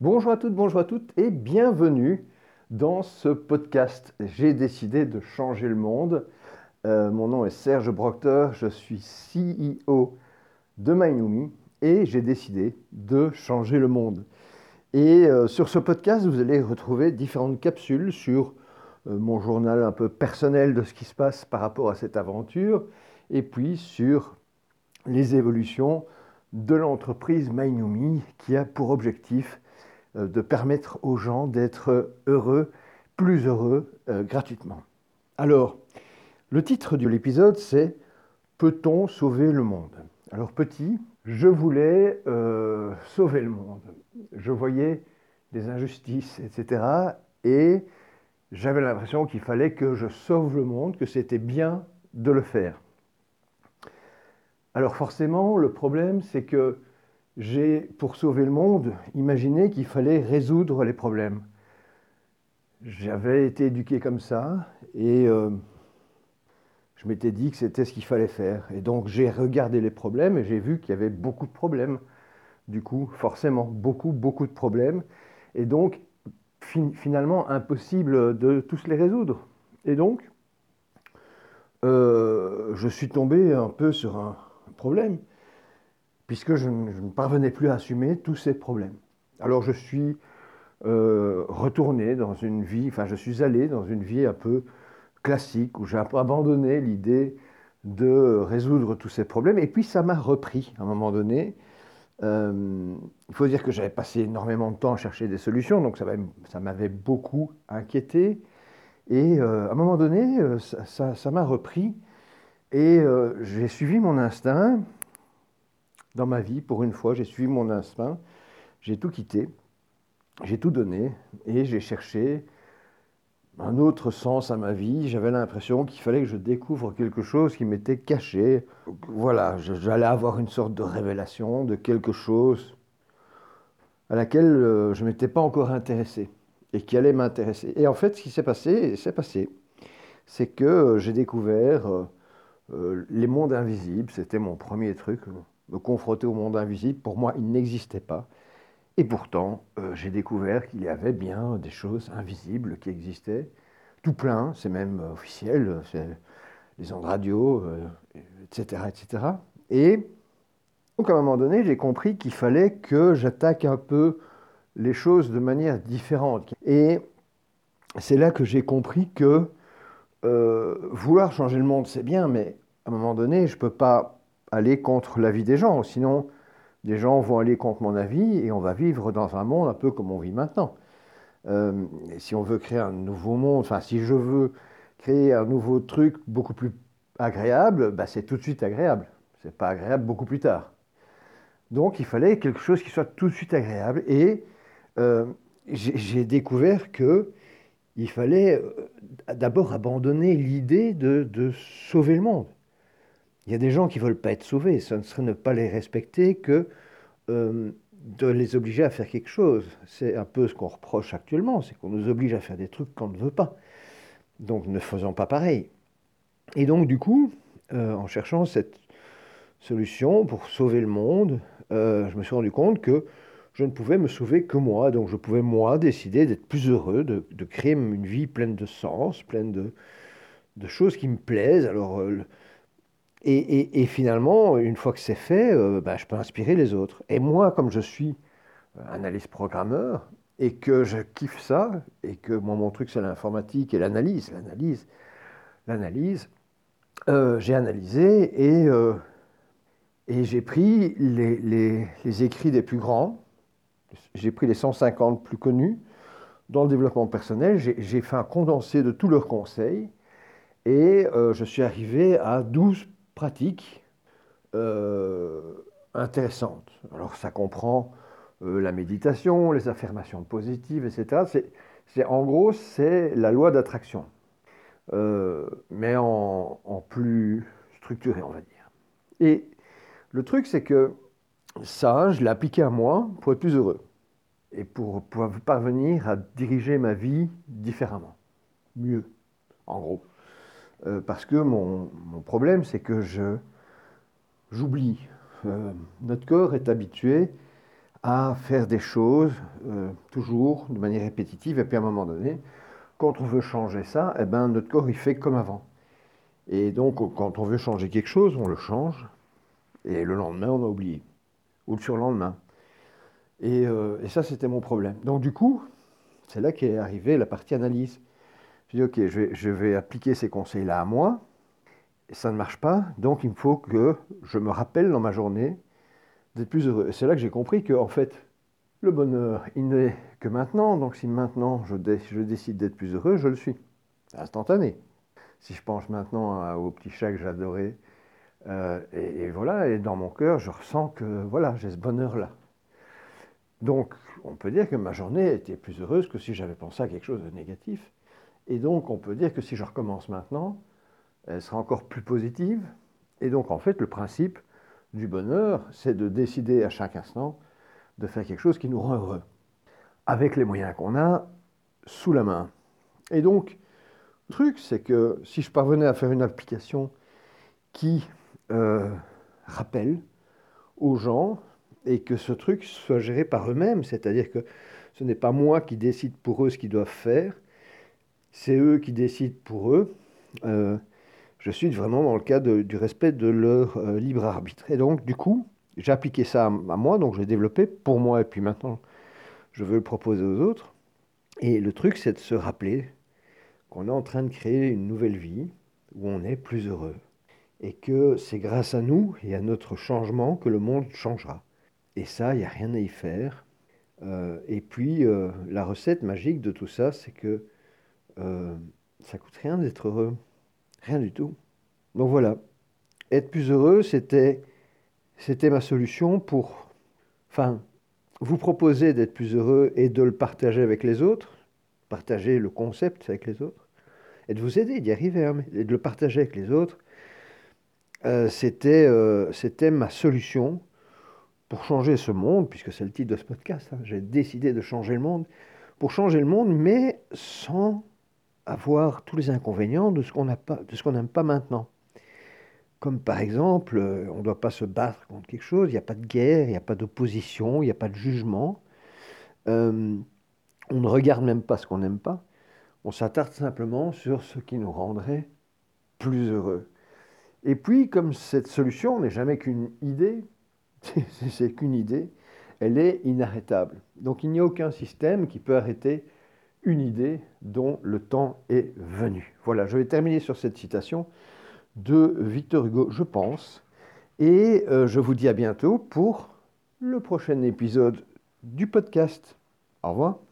Bonjour à toutes, bonjour à toutes et bienvenue dans ce podcast. J'ai décidé de changer le monde. Euh, mon nom est Serge Proctor, je suis CEO de MyNumi et j'ai décidé de changer le monde. Et euh, sur ce podcast, vous allez retrouver différentes capsules sur euh, mon journal un peu personnel de ce qui se passe par rapport à cette aventure et puis sur les évolutions de l'entreprise MyNumi qui a pour objectif de permettre aux gens d'être heureux, plus heureux euh, gratuitement. Alors, le titre de l'épisode, c'est Peut-on sauver le monde? Alors, petit, je voulais euh, sauver le monde. Je voyais des injustices, etc. Et j'avais l'impression qu'il fallait que je sauve le monde, que c'était bien de le faire. Alors forcément, le problème, c'est que j'ai, pour sauver le monde, imaginé qu'il fallait résoudre les problèmes. J'avais été éduqué comme ça et euh, je m'étais dit que c'était ce qu'il fallait faire. Et donc j'ai regardé les problèmes et j'ai vu qu'il y avait beaucoup de problèmes. Du coup, forcément, beaucoup, beaucoup de problèmes. Et donc, finalement, impossible de tous les résoudre. Et donc, euh, je suis tombé un peu sur un problème puisque je, ne parvenais plus à assumer tous ces problèmes. Alors je suis euh, retourné dans une vie, enfin je suis allé dans une vie un peu classique, où j'ai abandonné l'idée de résoudre tous ces problèmes, et puis ça m'a repris à un moment donné. Euh, il faut dire que j'avais passé énormément de temps à chercher des solutions, donc ça m'avait beaucoup inquiété. Et euh, à un moment donné, ça m'a repris, et j'ai suivi mon instinct, dans ma vie, pour une fois, j'ai suivi mon instinct, j'ai tout quitté, j'ai tout donné et j'ai cherché un autre sens à ma vie. J'avais l'impression qu'il fallait que je découvre quelque chose qui m'était caché. Voilà, j'allais avoir une sorte de révélation de quelque chose à laquelle euh, je ne m'étais pas encore intéressé et qui allait m'intéresser. Et en fait, ce qui s'est passé, c'est passé, c'est que euh, j'ai découvert euh, les mondes invisibles. C'était mon premier truc me confronter au monde invisible, pour moi, il n'existait pas. Et pourtant, euh, j'ai découvert qu'il y avait bien des choses invisibles qui existaient, tout plein, c'est même officiel, c'est les ondes radio, etc., euh, etc. Et donc à un moment donné, j'ai compris qu'il fallait que j'attaque un peu les choses de manière différente. Et c'est là que j'ai compris que euh, vouloir changer le monde, c'est bien, mais à un moment donné, je ne peux pas aller contre l'avis des gens. Sinon, des gens vont aller contre mon avis et on va vivre dans un monde un peu comme on vit maintenant. Euh, si on veut créer un nouveau monde, enfin si je veux créer un nouveau truc beaucoup plus agréable, bah, c'est tout de suite agréable. C'est pas agréable beaucoup plus tard. Donc il fallait quelque chose qui soit tout de suite agréable. Et euh, j'ai découvert que il fallait euh, d'abord abandonner l'idée de sauver le monde. Il y a des gens qui ne veulent pas être sauvés. Ce ne serait ne pas les respecter que euh, de les obliger à faire quelque chose. C'est un peu ce qu'on reproche actuellement, c'est qu'on nous oblige à faire des trucs qu'on ne veut pas. Donc ne faisons pas pareil. Et donc du coup, euh, en cherchant cette solution pour sauver le monde, euh, je me suis rendu compte que je ne pouvais me sauver que moi. Donc je pouvais moi décider d'être plus heureux, de, créer une vie pleine de sens, pleine de, de choses qui me plaisent. Alors et, finalement, une fois que c'est fait, euh, bah, je peux inspirer les autres. Et moi, comme je suis analyste programmeur, et que je kiffe ça, et que moi, mon truc, c'est l'informatique et l'analyse, l'analyse, l'analyse, euh, j'ai analysé et, euh, j'ai pris les, écrits des plus grands, j'ai pris les 150 plus connus dans le développement personnel, j'ai fait un condensé de tous leurs conseils, et je suis arrivé à 12 pratique euh, intéressante. Alors ça comprend euh, la méditation, les affirmations positives, etc. C'est, en gros, c'est la loi d'attraction, euh, mais en, plus structuré, on va dire. Et le truc, c'est que ça, je l'ai appliqué à moi pour être plus heureux et pour pouvoir parvenir à diriger ma vie différemment, mieux, en gros. Euh, parce que mon, problème, c'est que je, j'oublie. Euh, notre corps est habitué à faire des choses euh, toujours de manière répétitive. Et puis à un moment donné, quand on veut changer ça, eh ben, notre corps il fait comme avant. Et donc quand on veut changer quelque chose, on le change. Et le lendemain, on a oublié. Ou le surlendemain. Et, et ça, c'était mon problème. Donc du coup, c'est là qu'est arrivée la partie analyse. Je dis, ok, je vais, je vais appliquer ces conseils-là à moi. Ça ne marche pas, donc il me faut que je me rappelle dans ma journée d'être plus heureux. C'est là que j'ai compris que, en fait, le bonheur, il n'est que maintenant. Donc si maintenant je, je décide d'être plus heureux, je le suis. Instantané. Si je pense maintenant au petit chat que j'adorais, euh, et, et, voilà, et dans mon cœur, je ressens que voilà, j'ai ce bonheur-là. Donc, on peut dire que ma journée était plus heureuse que si j'avais pensé à quelque chose de négatif. Et donc, on peut dire que si je recommence maintenant, elle sera encore plus positive. Et donc, en fait, le principe du bonheur, c'est de décider à chaque instant de faire quelque chose qui nous rend heureux, avec les moyens qu'on a sous la main. Et donc, le truc, c'est que si je parvenais à faire une application qui euh, rappelle aux gens et que ce truc soit géré par eux-mêmes, c'est-à-dire que ce n'est pas moi qui décide pour eux ce qu'ils doivent faire, c'est eux qui décident pour eux. Euh, je suis vraiment dans le cadre du respect de leur euh, libre arbitre. Et donc, du coup, j'ai appliqué ça à, moi, donc je l'ai développé pour moi, et puis maintenant, je veux le proposer aux autres. Et le truc, c'est de se rappeler qu'on est en train de créer une nouvelle vie où on est plus heureux. Et que c'est grâce à nous et à notre changement que le monde changera. Et ça, il n'y a rien à y faire. Euh, et puis, la recette magique de tout ça, c'est que euh, ça coûte rien d'être heureux. Rien du tout. Donc voilà, être plus heureux, c'était, c'était ma solution pour, enfin, vous proposer d'être plus heureux et de le partager avec les autres, partager le concept avec les autres, et de vous aider d'y arriver, hein, et de le partager avec les autres, euh, c'était, euh, c'était ma solution pour changer ce monde, puisque c'est le titre de ce podcast. Hein. J'ai décidé de changer le monde, pour changer le monde, mais sans avoir tous les inconvénients de ce qu'on n'aime pas maintenant. Comme par exemple, euh, on ne doit pas se battre contre quelque chose, il n'y a pas de guerre, il n'y a pas d'opposition, il n'y a pas de jugement. Euh, on ne regarde même pas ce qu'on n'aime pas. On s'attarde simplement sur ce qui nous rendrait plus heureux. Et puis, comme cette solution n'est jamais qu'une idée, c'est qu'une idée, elle est inarrêtable. Donc il n'y a aucun système qui peut arrêter une idée dont le temps est venu. Voilà, je vais terminer sur cette citation de Victor Hugo, je pense, et euh, je vous dis à bientôt pour le prochain épisode du podcast. Au revoir.